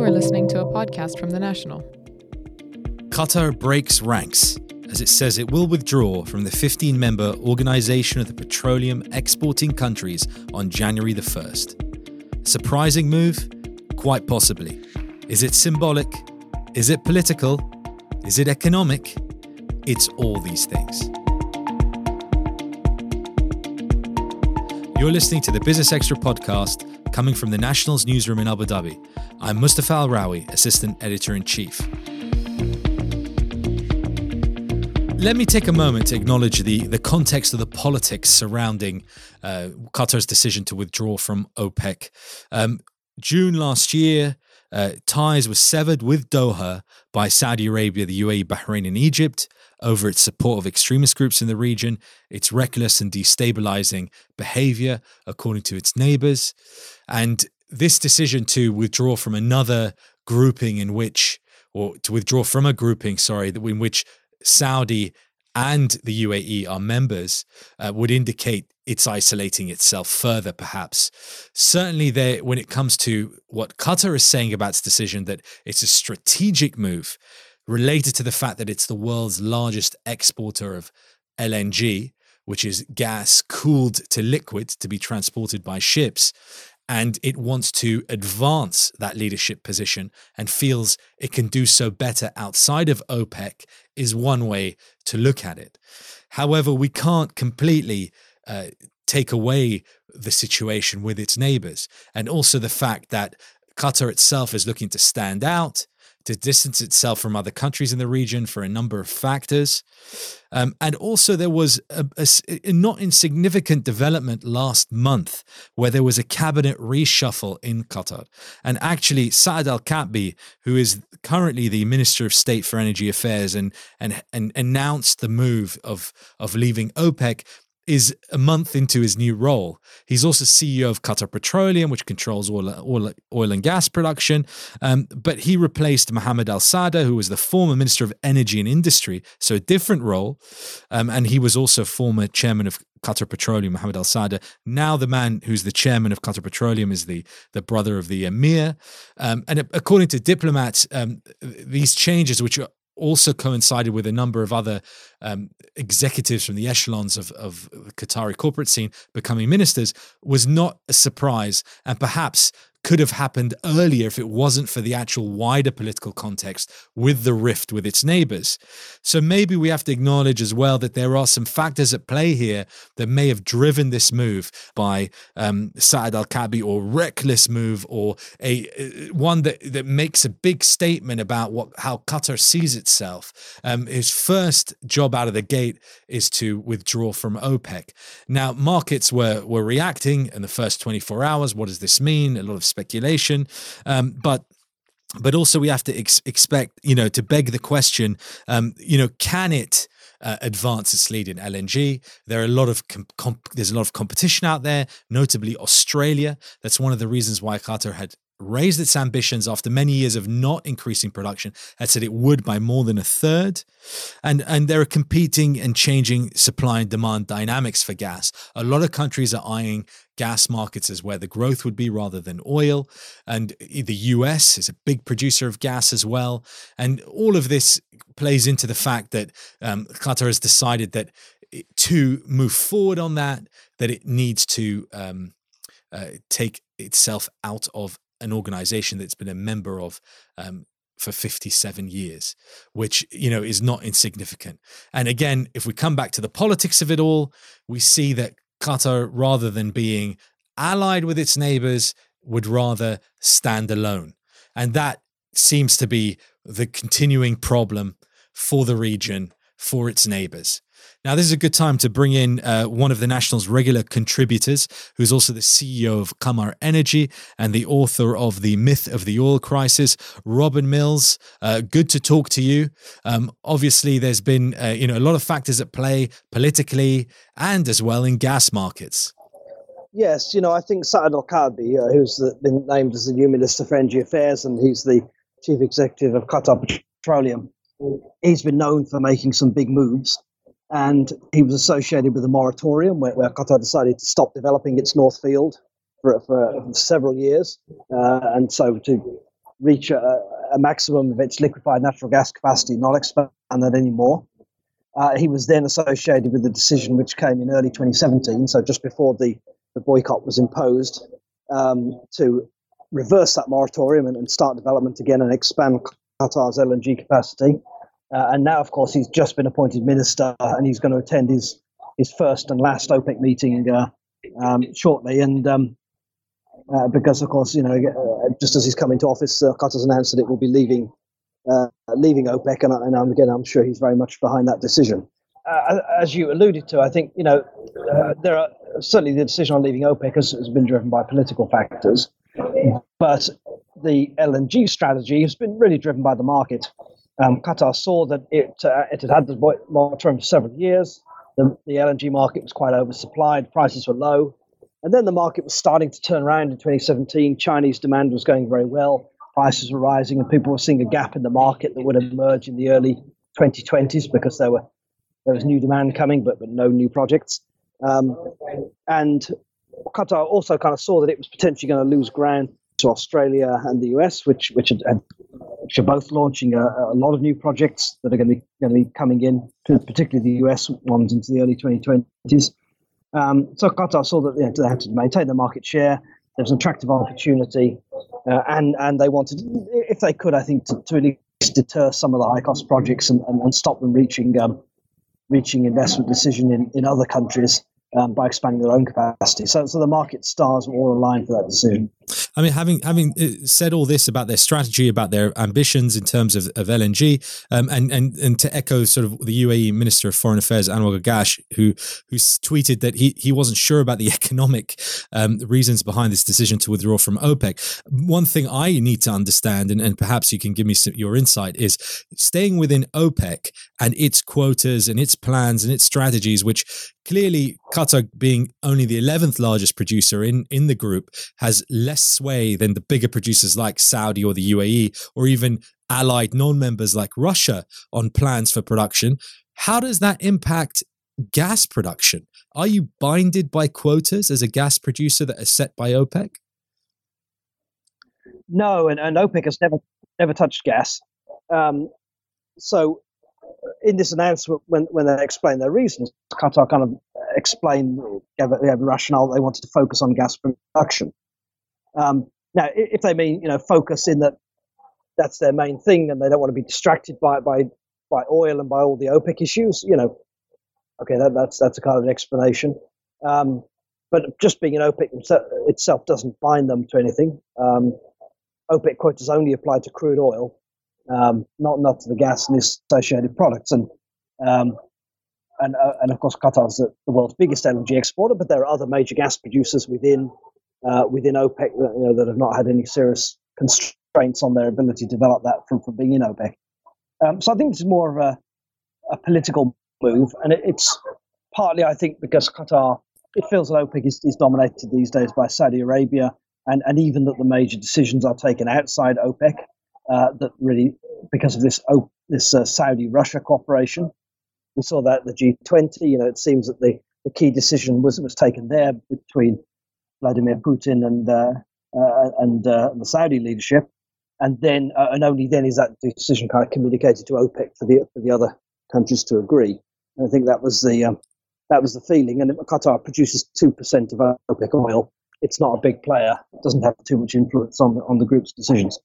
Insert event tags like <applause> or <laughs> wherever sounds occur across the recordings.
You are listening to a podcast from The National. Qatar breaks ranks as it says it will withdraw from the 15 member Organization of the Petroleum Exporting Countries on January the 1st. Surprising move? Quite possibly. Is it symbolic? Is it political? Is it economic? It's all these things. You're listening to the Business Extra podcast coming from the National's newsroom in Abu Dhabi. I'm Mustafa Al Rawi, Assistant Editor in Chief. Let me take a moment to acknowledge the, the context of the politics surrounding uh, Qatar's decision to withdraw from OPEC. Um, June last year, uh, ties were severed with Doha by Saudi Arabia, the UAE, Bahrain, and Egypt over its support of extremist groups in the region, its reckless and destabilizing behavior, according to its neighbors. And this decision to withdraw from another grouping in which, or to withdraw from a grouping, sorry, in which Saudi and the UAE are members uh, would indicate it's isolating itself further, perhaps. Certainly, there, when it comes to what Qatar is saying about its decision, that it's a strategic move related to the fact that it's the world's largest exporter of LNG, which is gas cooled to liquid to be transported by ships and it wants to advance that leadership position and feels it can do so better outside of OPEC is one way to look at it. However, we can't completely uh, take away the situation with its neighbors and also the fact that Qatar itself is looking to stand out to distance itself from other countries in the region for a number of factors. Um, and also, there was a, a, a, not insignificant development last month where there was a cabinet reshuffle in Qatar. And actually, Saad Al Kaabi, who is currently the Minister of State for Energy Affairs and, and, and announced the move of, of leaving OPEC, is a month into his new role. He's also CEO of Qatar Petroleum, which controls oil, oil, oil and gas production. Um, but he replaced Mohammed Al Sada, who was the former Minister of Energy and Industry, so a different role. Um, and he was also former chairman of Qatar Petroleum, Mohammed Al Sada. Now, the man who's the chairman of Qatar Petroleum is the, the brother of the emir. Um, and according to diplomats, um, these changes, which are also coincided with a number of other um, executives from the echelons of, of Qatari corporate scene becoming ministers was not a surprise. And perhaps could have happened earlier if it wasn't for the actual wider political context with the rift with its neighbors. So maybe we have to acknowledge as well that there are some factors at play here that may have driven this move by um, Saad Al Kaabi or reckless move or a uh, one that, that makes a big statement about what how Qatar sees itself. Um, his first job out of the gate is to withdraw from OPEC. Now markets were were reacting in the first 24 hours. What does this mean? A lot of speculation. Um, but but also we have to ex- expect, you know, to beg the question, um, you know, can it uh, advance its lead in LNG? There are a lot of com- there's a lot of competition out there, notably Australia. That's one of the reasons why Qatar had raised its ambitions after many years of not increasing production, had said it would by more than a third. And, and there are competing and changing supply and demand dynamics for gas. A lot of countries are eyeing gas markets as where the growth would be rather than oil. And the US is a big producer of gas as well. And all of this plays into the fact that um, Qatar has decided that to move forward on that, that it needs to um, uh, take itself out of an organization that's been a member of um, for 57 years, which, you know, is not insignificant. And again, if we come back to the politics of it all, we see that Qatar, rather than being allied with its neighbors, would rather stand alone. And that seems to be the continuing problem for the region, for its neighbors. Now, this is a good time to bring in uh, one of the National's regular contributors, who's also the CEO of Qamar Energy and the author of The Myth of the Oil Crisis, Robin Mills. Uh, good to talk to you. Um, obviously, there's been uh, you know a lot of factors at play politically and as well in gas markets. Yes, you know, I think Saad Al Kaabi, uh, who's the, been named as the new Minister for Energy Affairs, and he's the Chief Executive of Qatar Petroleum, he's been known for making some big moves and he was associated with a moratorium where, where Qatar decided to stop developing its North Field for, for several years. Uh, and so to reach a, a, maximum of its liquefied natural gas capacity, not expand that anymore. Uh, he was then associated with the decision which came in early 2017, so just before the, the boycott was imposed, um, to reverse that moratorium and, and, start development again and expand Qatar's LNG capacity. Uh, and now, of course, he's just been appointed minister and he's going to attend his, his first and last OPEC meeting uh, um, shortly. And um, uh, because, of course, you know, uh, just as he's come into office, uh, Qatar's announced that it will be leaving uh, leaving OPEC, and, and again, I'm sure he's very much behind that decision. As you alluded to, I think you know there are certainly the decision on leaving OPEC has, has, been driven by political factors, but the LNG strategy has been really driven by the market. Um, Qatar saw that it it had had the moratorium for several years. The, the LNG market was quite oversupplied, prices were low, and then the market was starting to turn around in 2017. Chinese demand was going very well, prices were rising, and people were seeing a gap in the market that would emerge in the early 2020s because there were there was new demand coming, but but no new projects. Um, and Qatar also kind of saw that it was potentially going to lose ground to Australia and the US, which which which are both launching a, a, lot of new projects that are going to be going to be coming in, particularly the US ones into the early 2020s. Um, so Qatar saw that they had, to, they had, to, maintain the market share. There was an attractive opportunity, uh, and and they wanted, if they could, I think, to, to at least deter some of the high cost projects and, and, and, stop them reaching um, reaching investment decision in, in other countries um, by expanding their own capacity. So, so the market stars were all aligned for that decision. I mean, having having uh, said all this about their strategy, about their ambitions in terms of, of LNG, um, and and and to echo sort of the UAE Minister of Foreign Affairs Anwar Gargash, who who tweeted that he he wasn't sure about the <laughs> economic um, reasons behind this decision to withdraw from OPEC. One thing I need to understand, and, and perhaps you can give me some, your insight, is staying within OPEC and its quotas and its plans and its strategies, which clearly Qatar, being only the 11th largest producer in, in the group, has less sway than the bigger producers like Saudi or the UAE, or even allied non members like Russia on plans for production. How does that impact gas production? Are you binded by quotas as a gas producer that are set by OPEC? No, and, and OPEC has never never touched gas. Um, so in this announcement, when, when they explained their reasons, Qatar kind of explained, a rationale they wanted to focus on gas production. Um, now, if they mean, you know, focus in that that's their main thing and they don't want to be distracted by, by, by oil and by all the OPEC issues, you know, okay, that, that's, that's a kind of an explanation. Um, but just being an OPEC itself doesn't bind them to anything. Um, OPEC quotas only apply to crude oil, um, not not to the gas and associated products. And um, and uh, and of course, Qatar is the, the, world's biggest LNG exporter, but there are other major gas producers within uh, within OPEC that, you know, that have not had any serious constraints on their ability to develop that from, from being in OPEC. Um, so I think it's more of a, a political move, and it, it's partly, I think, because Qatar it feels that OPEC is, is dominated these days by Saudi Arabia, and, and even that the major decisions are taken outside OPEC uh, that really because of this this uh, Saudi Russia cooperation. We saw that at the G20. You know, it seems that the, the key decision was was taken there between Vladimir Putin and uh, uh and uh, the Saudi leadership, and then and only then is that decision kind of communicated to OPEC for the for the other countries to agree. And I think that was the um, that was the feeling. And Qatar produces two percent of OPEC oil. It's not a big player. It doesn't have too much influence on the, on the group's decisions.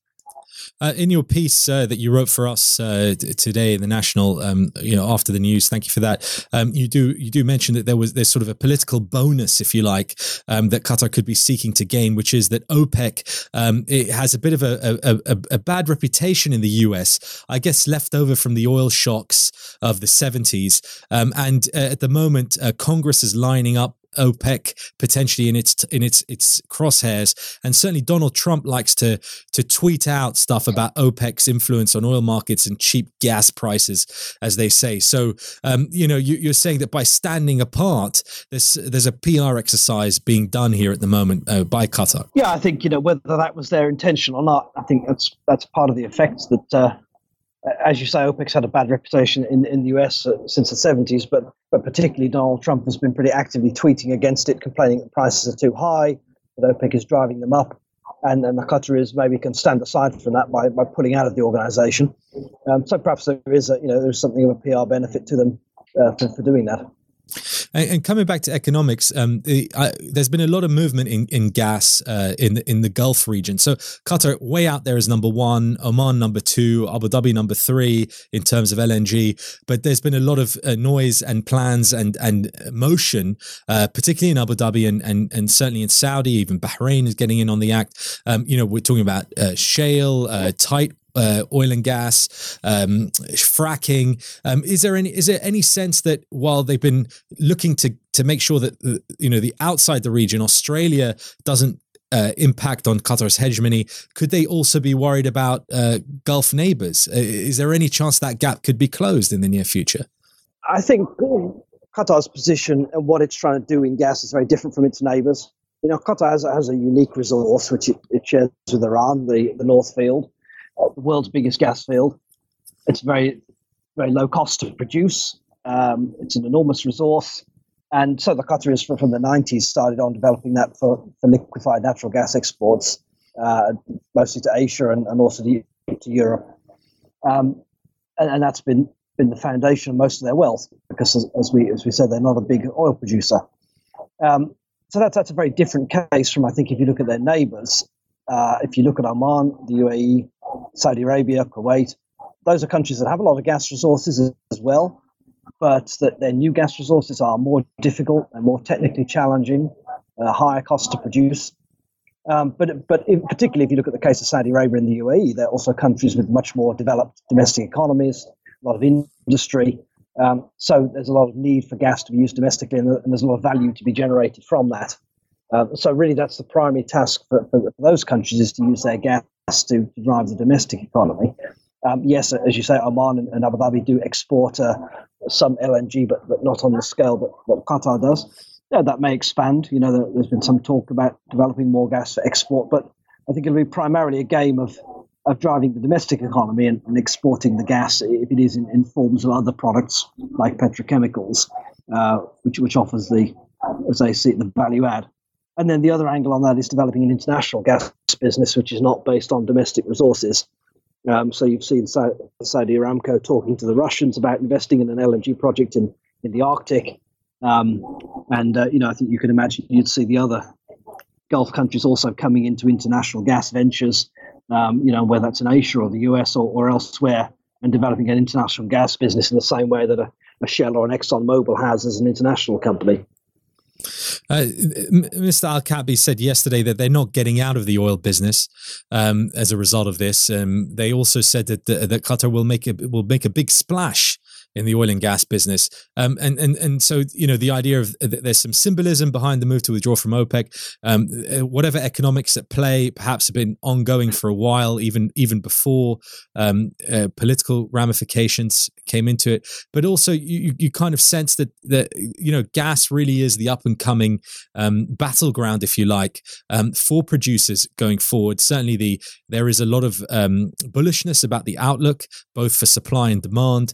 Uh, in your piece uh, that you wrote for us uh, today in the National, um, you know, after the news, thank you for that. Um, you do you do mention that there was there's sort of a political bonus, if you like, um, that Qatar could be seeking to gain, which is that OPEC um, it has a bit of a, a, a, a, bad reputation in the US, I guess, left over from the oil shocks of the 70s, um, and uh, at the moment, uh, Congress is lining up OPEC potentially in its in its its crosshairs, and certainly Donald Trump likes to to tweet out stuff about OPEC's influence on oil markets and cheap gas prices, as they say. So, um, you know, you, are saying that by standing apart, there's there's a PR exercise being done here at the moment uh, by Qatar. Yeah, I think you know whether that was their intention or not. I think that's that's part of the effects that. Uh, as you say, OPEC's had a bad reputation in, in the US uh, since the 70s, but, but particularly Donald Trump has been pretty actively tweeting against it, complaining that prices are too high, that OPEC is driving them up. and, and the Qataris maybe can stand aside from that by, by pulling out of the organisation. Um, so perhaps there is a, you know there's something of a PR benefit to them uh, for, for doing that. And, coming back to economics, um, I, there's been a lot of movement in in gas uh, in in the Gulf region. So Qatar way out there is number one, Oman number two, Abu Dhabi number three in terms of LNG. But there's been a lot of uh, noise and plans and and motion, uh, particularly in Abu Dhabi and, and and certainly in Saudi. Even Bahrain is getting in on the act. Um, you know, we're talking about uh, shale, uh, tight uh, oil and gas, um, fracking. Um, is there any is there any sense that while they've been looking to to make sure that uh, you know the outside the region, Australia doesn't uh, impact on Qatar's hegemony, could they also be worried about uh, Gulf neighbors? Uh, is there any chance that gap could be closed in the near future? I think Qatar's position and what it's trying to do in gas is very different from its neighbors. You know, Qatar has, has a unique resource which it, it shares with Iran, the, the North Field the world's biggest gas field. It's very, very low cost to produce. Um, it's an enormous resource. And so the Qataris from the 90s started on developing that for, for liquefied natural gas exports, uh, mostly to Asia and, and also to, to Europe. Um, and, and, that's been, been the foundation of most of their wealth because, as, as we, as we said, they're not a big oil producer. Um, so that's, that's a very different case from, I think, if you look at their neighbors. Uh, if you look at Oman, the UAE, Saudi Arabia, Kuwait. Those are countries that have a lot of gas resources as well, but that their new gas resources are more difficult and more technically challenging, uh, higher cost to produce. Um, but but particularly if you look at the case of Saudi Arabia and the UAE, they're also countries with much more developed domestic economies, a lot of industry. Um, so there's a lot of need for gas to be used domestically, and, and there's a lot of value to be generated from that. Um, so really, that's the primary task for, for, those countries is to use their gas to, to drive the domestic economy. Um, yes, as you say, Oman and, Abu Dhabi do export uh, some LNG, but but not on the scale that, that Qatar does. Yeah, that may expand. You know, there, has been some talk about developing more gas for export, but I think it'll be primarily a game of of driving the domestic economy and, and exporting the gas if it is in, in, forms of other products like petrochemicals, uh, which which offers the, as they see it, the value add. And then the other angle on that is developing an international gas business, which is not based on domestic resources. Um, so you've seen Saudi Aramco talking to the Russians about investing in an LNG project in, in the Arctic. Um, and, uh, you know, I think you can imagine you'd see the other Gulf countries also coming into international gas ventures, um, you know, whether that's in Asia or the US or, or elsewhere, and developing an international gas business in the same way that a, a Shell or an ExxonMobil has as an international company. Uh, Mr. Al Kaabi said yesterday that they're not getting out of the oil business um, as a result of this. Um, they also said that that Qatar will make a will make a big splash in the oil and gas business. Um, and and and so you know the idea of there's some symbolism behind the move to withdraw from OPEC. Um, uh, whatever economics at play perhaps have been ongoing for a while, even even before um, uh, political ramifications came into it. But also you you kind of sense that that you know gas really is the up and coming um, battleground, if you like, um, for producers going forward. Certainly the there is a lot of um, bullishness about the outlook, both for supply and demand.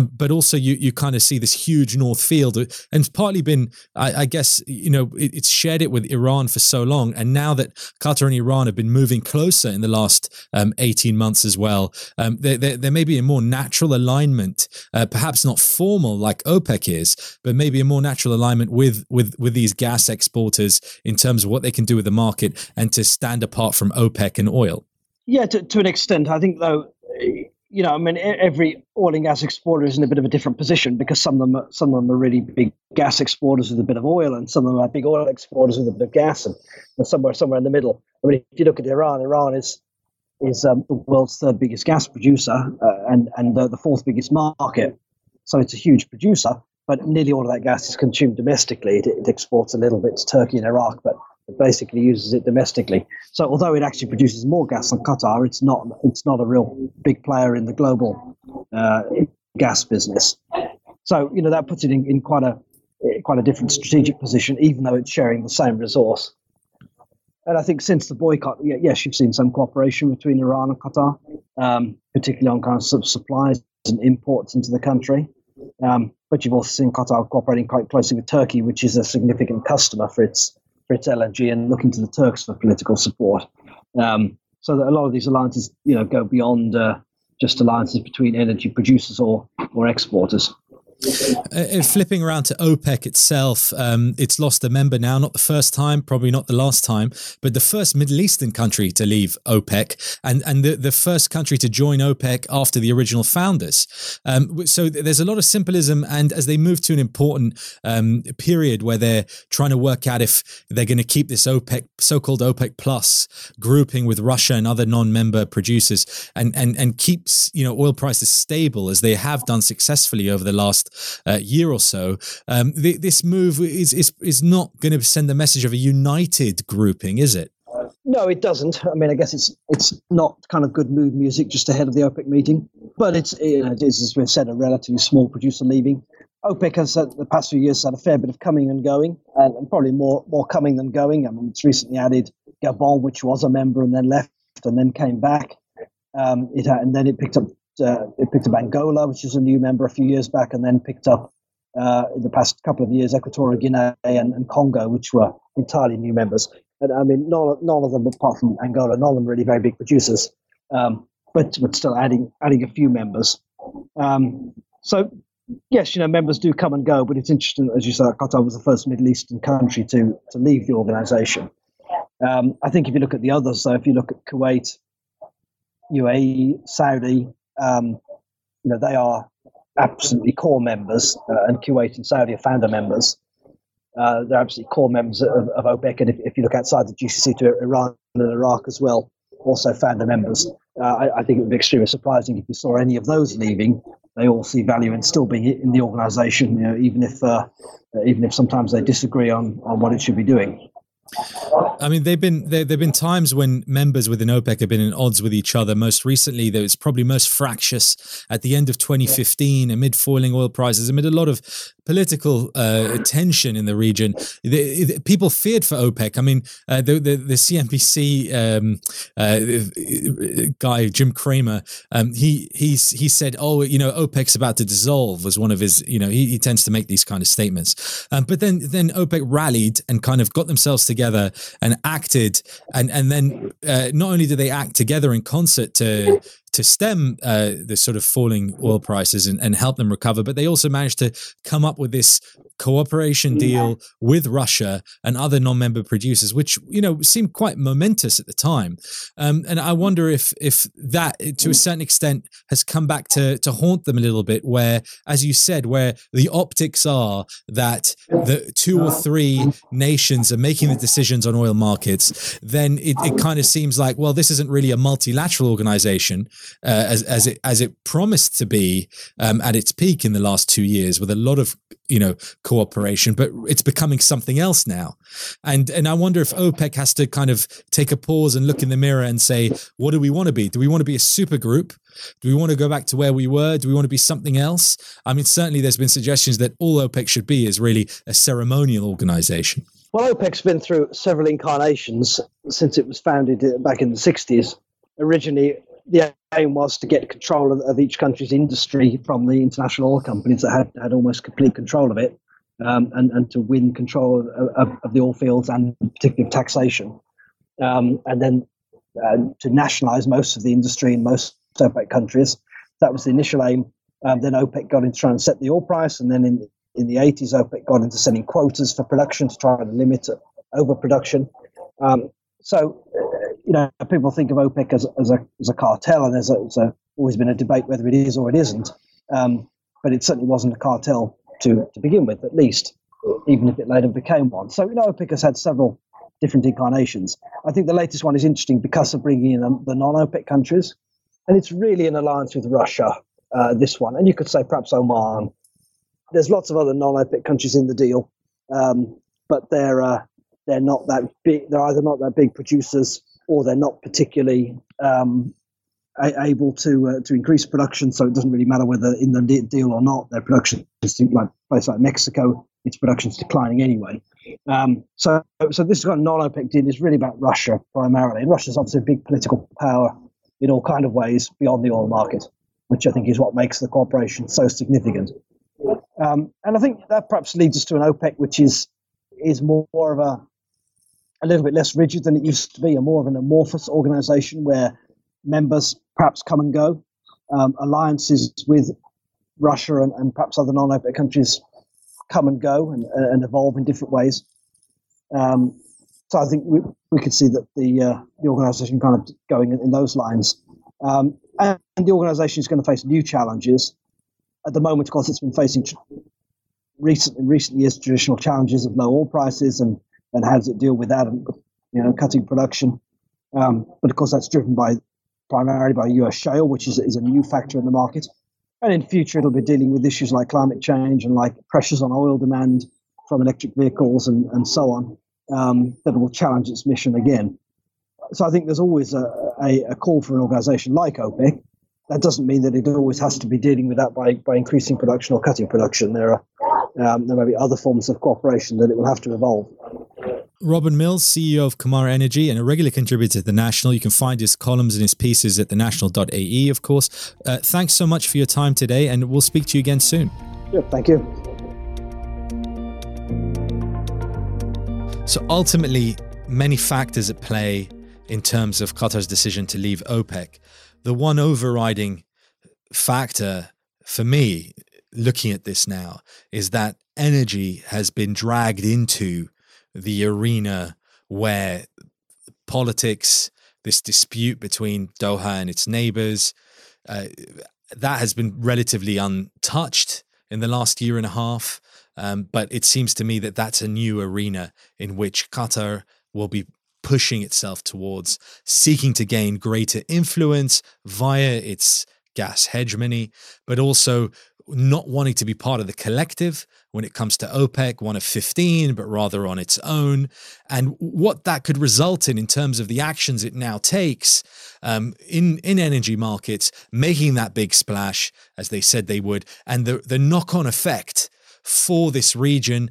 But also you you kind of see this huge North Field, uh, and it's partly been, I, I guess, you know, it, it's shared it with Iran for so long, and now that Qatar and Iran have been moving closer in the last um, eighteen months as well, um, there, there, there may be a more natural alignment, uh, perhaps not formal like OPEC is, but maybe a more natural alignment with with with these gas exporters in terms of what they can do with the market and to stand apart from OPEC and oil. Yeah, to, to an extent, I think though you know, I mean, every oil and gas exporter is in a bit of a different position because some of them, are, some of them are really big gas exporters with a bit of oil, and some of them are big oil exporters with a bit of gas, and, and somewhere, somewhere in the middle. I mean, if you look at Iran, Iran is is um, the world's third biggest gas producer uh, and and the, the fourth biggest market, so it's a huge producer. But nearly all of that gas is consumed domestically. It, it exports a little bit to Turkey and Iraq, but basically uses it domestically. So although it actually produces more gas than Qatar, it's not it's not a real big player in the global uh, gas business. So you know that puts it in, in quite a quite a different strategic position, even though it's sharing the same resource. And I think since the boycott, yes, you've seen some cooperation between Iran and Qatar, um, particularly on kind of supplies and imports into the country. Um, but you've also seen Qatar cooperating quite closely with Turkey, which is a significant customer for its its LNG and looking to the Turks for political support. Um, so that a lot of these alliances, you know, go beyond uh, just alliances between energy producers or or exporters. Uh, flipping around to OPEC itself, um, it's lost a member now. Not the first time, probably not the last time, but the first Middle Eastern country to leave OPEC, and and the, the first country to join OPEC after the original founders. Um, so there's a lot of symbolism, and as they move to an important um, period where they're trying to work out if they're going to keep this OPEC, so-called OPEC plus grouping with Russia and other non-member producers, and and and keeps you know oil prices stable as they have done successfully over the last uh, year or so. Um, th- this move is, is is not going to send the message of a united grouping, is it? No, it doesn't. I mean, I guess it's it's not kind of good mood music just ahead of the OPEC meeting, but it's you know, it is, as we've said, a relatively small producer leaving. OPEC has uh, the past few years had a fair bit of coming and going, and, and, probably more more coming than going. I mean, it's recently added Gabon, which was a member and then left and then came back. Um, it and then it picked up uh, it picked up Angola, which is a new member a few years back, and then picked up uh, in the past couple of years Equatorial Guinea and, and, Congo, which were entirely new members. And I mean, none, none of them, apart from Angola, none of them really very big producers, um, but but still adding adding a few members. Um, so yes, you know, members do come and go, but it's interesting, as you said, Qatar was the first Middle Eastern country to to leave the organisation. Um, I think if you look at the others, so if you look at Kuwait, UAE, Saudi, um, you know, they are absolutely core members, uh, and Kuwait and Saudi are founder members. Uh, they're absolutely core members of, of OPEC, and if, if, you look outside the GCC to Iran and Iraq as well, also founder members. Uh, I, I, think it would be extremely surprising if you saw any of those leaving. They all see value in still being in the organisation, you know, even if uh, even if sometimes they disagree on on what it should be doing. I mean, they've been there. There've been times when members within OPEC have been in odds with each other. Most recently, though, it's probably most fractious at the end of 2015, amid falling oil prices, amid a lot of political uh, tension in the region. The, the, people feared for OPEC. I mean, uh, the, the, the CNBC um, uh, guy Jim Cramer, um, he he's he said, "Oh, you know, OPEC's about to dissolve." Was one of his, you know, he, he tends to make these kind of statements. Um, but then then OPEC rallied and kind of got themselves together and acted, and and then uh, not only did they act together in concert to to stem uh, the sort of falling oil prices and, and help them recover, but they also managed to come up with this cooperation deal with Russia and other non-member producers, which you know seemed quite momentous at the time. Um, and I wonder if if that, to a certain extent, has come back to to haunt them a little bit. Where, as you said, where the optics are that the two or three nations are making the decisions on oil markets, then it, it kind of seems like well, this isn't really a multilateral organization uh, as as it as it promised to be um, at its peak in the last two years, with a lot of you know cooperation, but it's becoming something else now. And and I wonder if OPEC has to kind of take a pause and look in the mirror and say, what do we want to be? Do we want to be a super group? Do we want to go back to where we were? Do we want to be something else? I mean, certainly there's been suggestions that all OPEC should be is really a ceremonial organization. Well, OPEC's been through several incarnations since it was founded uh, back in the 60s. Originally, the aim was to get control of, of, each country's industry from the international oil companies that had, had almost complete control of it, um, and, and to win control of, of, of, the oil fields and particularly of taxation. Um, and then uh, to nationalize most of the industry in most OPEC countries. That was the initial aim. Um, then OPEC got into trying to set the oil price, and then in in the 80s, OPEC got into setting quotas for production to try and limit overproduction. Um, so you know, people think of OPEC as, as, a, as a cartel, and there's, a, there's a, always been a debate whether it is or it isn't. Um, but it certainly wasn't a cartel to, to begin with, at least, even if it later became one. So, you know, OPEC has had several different incarnations. I think the latest one is interesting because of bringing in the, the non OPEC countries. And it's really an alliance with Russia, uh, this one. And you could say perhaps Oman. There's lots of other non OPEC countries in the deal, um, but they're, uh, they're not that big. They're either not that big producers or they're not particularly um, able to uh, to increase production. So it doesn't really matter whether in the deal or not, their production is like place like Mexico, its production is declining anyway. Um, so so this kind of non-OPEC deal is really about Russia primarily, and Russia's obviously a big political power in all kind of ways beyond the oil market, which I think is what makes the cooperation so significant. Um, and I think that perhaps leads us to an OPEC which is is more of a a little bit less rigid than it used to be, a more of an amorphous organization where members perhaps come and go. Um, alliances with Russia and, and perhaps other non OPEC countries come and go and, and evolve in different ways. Um, so I think we, we could see that the uh, the organisation kind of going in, in those lines, um, and, and, the organisation is going to face new challenges. At the moment, of course, it's been facing recent in recent years traditional challenges of low oil prices and and how does it deal with that and you know cutting production. Um, but of course, that's driven by primarily by U.S. shale, which is is a new factor in the market. And in future, it'll be dealing with issues like climate change and like pressures on oil demand from electric vehicles and, and so on um, that will challenge its mission again. So I think there's always a, a, a, call for an organization like OPEC. That doesn't mean that it always has to be dealing with that by, by increasing production or cutting production. There are um, there may be other forms of cooperation that it will have to evolve. Robin Mills, CEO of Qamar Energy and a regular contributor to The National. You can find his columns and his pieces at thenational.ae, of course. Uh, thanks so much for your time today, and we'll speak to you again soon. Yeah, thank you. So ultimately, many factors at play in terms of Qatar's decision to leave OPEC. The one overriding factor for me, looking at this now, is that energy has been dragged into the arena where politics, this dispute between Doha and its neighbors, uh, that has been relatively untouched in the last year and a half. Um, but it seems to me that that's a new arena in which Qatar will be pushing itself towards seeking to gain greater influence via its gas hegemony, but also not wanting to be part of the collective when it comes to OPEC, one of 15, but rather on its own. And what that could result in, in terms of the actions it now takes um, in, in energy markets, making that big splash, as they said they would, and the, the knock on effect for this region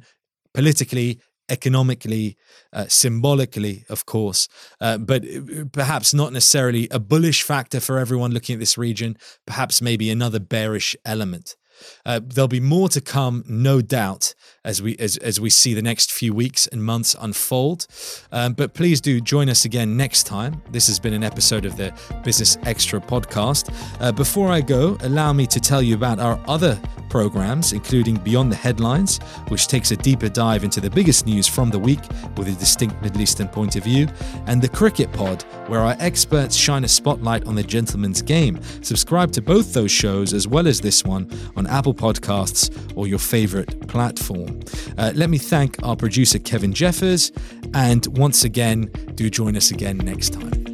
politically, economically, uh, symbolically, of course, uh, but uh, perhaps not necessarily a bullish factor for everyone looking at this region, perhaps maybe another bearish element. Uh, there'll be more to come, no doubt, as we as, as we see the next few weeks and months unfold. Um, but please do join us again next time. This has been an episode of the Business Extra podcast. Uh, before I go, allow me to tell you about our other programs, including Beyond the Headlines, which takes a deeper dive into the biggest news from the week with a distinct Middle Eastern point of view, and the Cricket Pod, where our experts shine a spotlight on the gentleman's game. Subscribe to both those shows as well as this one on Apple Podcasts or your favorite platform. Uh, let me thank our producer, Kevin Jeffers, and once again, do join us again next time.